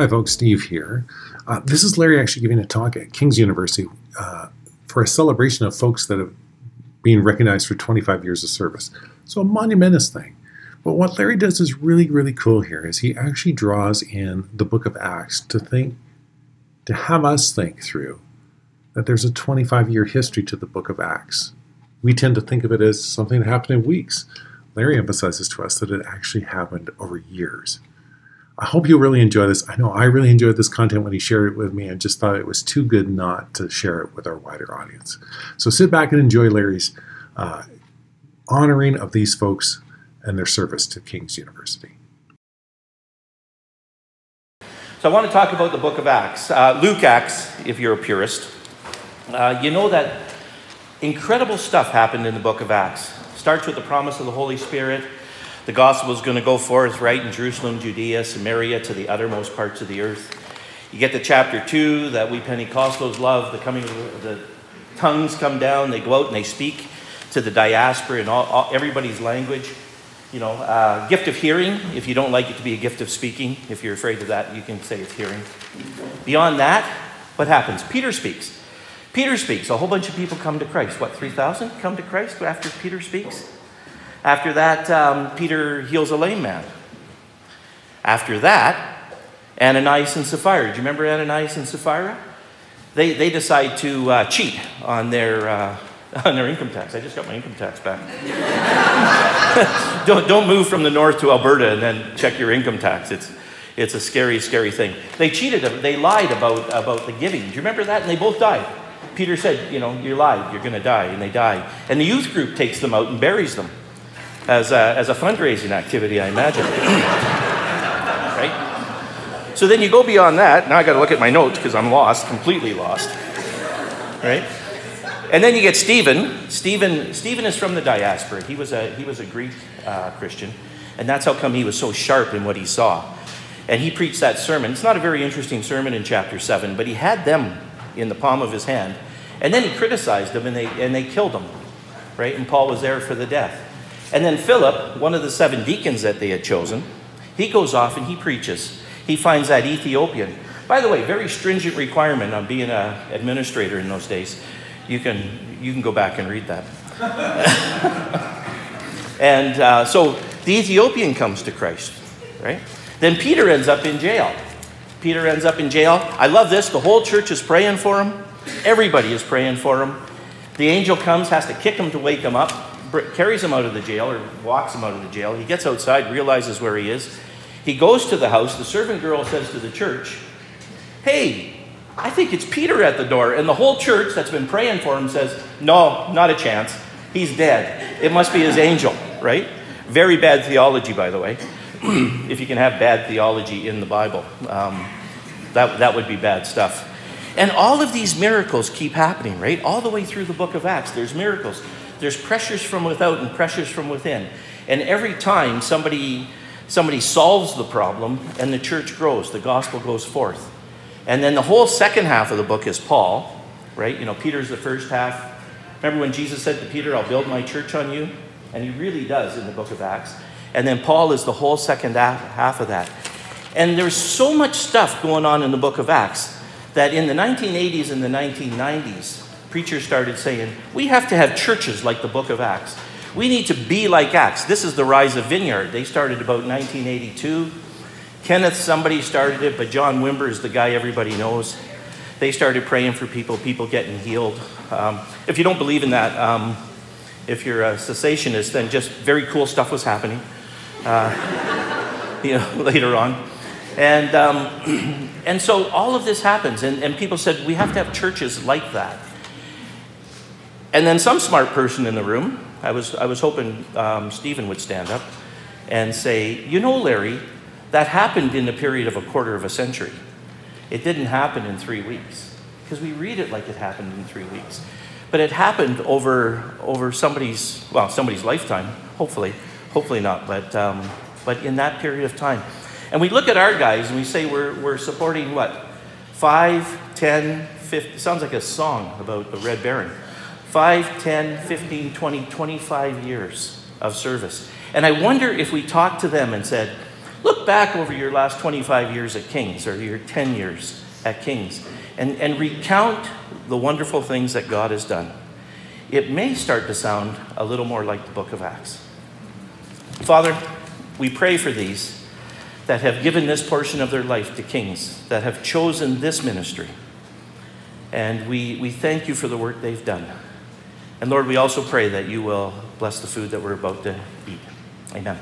Hi, folks. Steve here. Uh, this is Larry actually giving a talk at King's University uh, for a celebration of folks that have been recognized for 25 years of service. So a monumentous thing. But what Larry does is really, really cool here is he actually draws in the book of Acts to think, to have us think through that there's a 25 year history to the book of Acts. We tend to think of it as something that happened in weeks. Larry emphasizes to us that it actually happened over years. I hope you really enjoy this. I know I really enjoyed this content when he shared it with me and just thought it was too good not to share it with our wider audience. So sit back and enjoy Larry's uh, honoring of these folks and their service to King's University. So I want to talk about the book of Acts. Uh, Luke Acts, if you're a purist. Uh, you know that incredible stuff happened in the book of Acts. Starts with the promise of the Holy Spirit. The gospel is going to go forth right in Jerusalem, Judea, Samaria, to the uttermost parts of the earth. You get to chapter 2 that we Pentecostals love. The coming of the, tongues come down, they go out and they speak to the diaspora in all, all everybody's language. You know, uh, gift of hearing, if you don't like it to be a gift of speaking, if you're afraid of that, you can say it's hearing. Beyond that, what happens? Peter speaks. Peter speaks. A whole bunch of people come to Christ. What, 3,000 come to Christ after Peter speaks? After that, um, Peter heals a lame man. After that, Ananias and Sapphira. Do you remember Ananias and Sapphira? They, they decide to uh, cheat on their, uh, on their income tax. I just got my income tax back. don't, don't move from the north to Alberta and then check your income tax. It's, it's a scary, scary thing. They cheated, they lied about, about the giving. Do you remember that? And they both died. Peter said, You know, you lied, you're going to die. And they died. And the youth group takes them out and buries them as a, as a fundraising activity, I imagine. right? So then you go beyond that. Now I got to look at my notes because I'm lost, completely lost. Right? And then you get Stephen. Stephen, Stephen is from the diaspora. He was a, he was a Greek uh, Christian. And that's how come he was so sharp in what he saw. And he preached that sermon. It's not a very interesting sermon in chapter 7, but he had them in the palm of his hand. And then he criticized them and they, and they killed him, right? And Paul was there for the death. And then Philip, one of the seven deacons that they had chosen, he goes off and he preaches. He finds that Ethiopian. By the way, very stringent requirement on being an administrator in those days. You can, you can go back and read that. and uh, so the Ethiopian comes to Christ, right? Then Peter ends up in jail. Peter ends up in jail. I love this. The whole church is praying for him. Everybody is praying for him. The angel comes, has to kick him to wake him up, carries him out of the jail or walks him out of the jail. He gets outside, realizes where he is. He goes to the house. The servant girl says to the church, Hey, I think it's Peter at the door. And the whole church that's been praying for him says, No, not a chance. He's dead. It must be his angel, right? Very bad theology, by the way. if you can have bad theology in the Bible, um, that, that would be bad stuff. And all of these miracles keep happening, right? All the way through the book of Acts, there's miracles. There's pressures from without and pressures from within. And every time somebody, somebody solves the problem and the church grows, the gospel goes forth. And then the whole second half of the book is Paul, right? You know, Peter's the first half. Remember when Jesus said to Peter, I'll build my church on you? And he really does in the book of Acts. And then Paul is the whole second half of that. And there's so much stuff going on in the book of Acts that in the 1980s and the 1990s, preachers started saying, we have to have churches like the book of Acts. We need to be like Acts. This is the rise of Vineyard. They started about 1982. Kenneth, somebody started it, but John Wimber is the guy everybody knows. They started praying for people, people getting healed. Um, if you don't believe in that, um, if you're a cessationist, then just very cool stuff was happening. Uh, you know, later on. And, um, and so all of this happens, and, and people said, we have to have churches like that. And then some smart person in the room, I was, I was hoping um, Stephen would stand up and say, You know, Larry, that happened in a period of a quarter of a century. It didn't happen in three weeks, because we read it like it happened in three weeks. But it happened over, over somebody's, well, somebody's lifetime, hopefully. Hopefully not, but, um, but in that period of time. And we look at our guys and we say we're, we're supporting what? 5, 10, 50, sounds like a song about the Red Baron. 5, 10, 15, 20, 25 years of service. And I wonder if we talked to them and said, Look back over your last 25 years at King's or your 10 years at King's and, and recount the wonderful things that God has done. It may start to sound a little more like the book of Acts. Father, we pray for these that have given this portion of their life to King's, that have chosen this ministry. And we, we thank you for the work they've done. And Lord, we also pray that you will bless the food that we're about to eat. Amen.